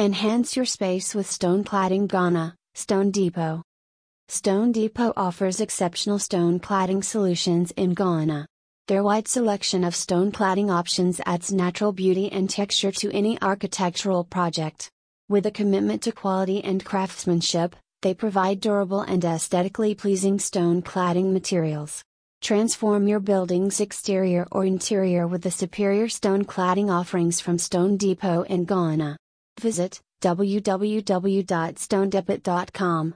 Enhance your space with stone cladding Ghana, Stone Depot. Stone Depot offers exceptional stone cladding solutions in Ghana. Their wide selection of stone cladding options adds natural beauty and texture to any architectural project. With a commitment to quality and craftsmanship, they provide durable and aesthetically pleasing stone cladding materials. Transform your building's exterior or interior with the superior stone cladding offerings from Stone Depot in Ghana. Visit www.stonedepot.com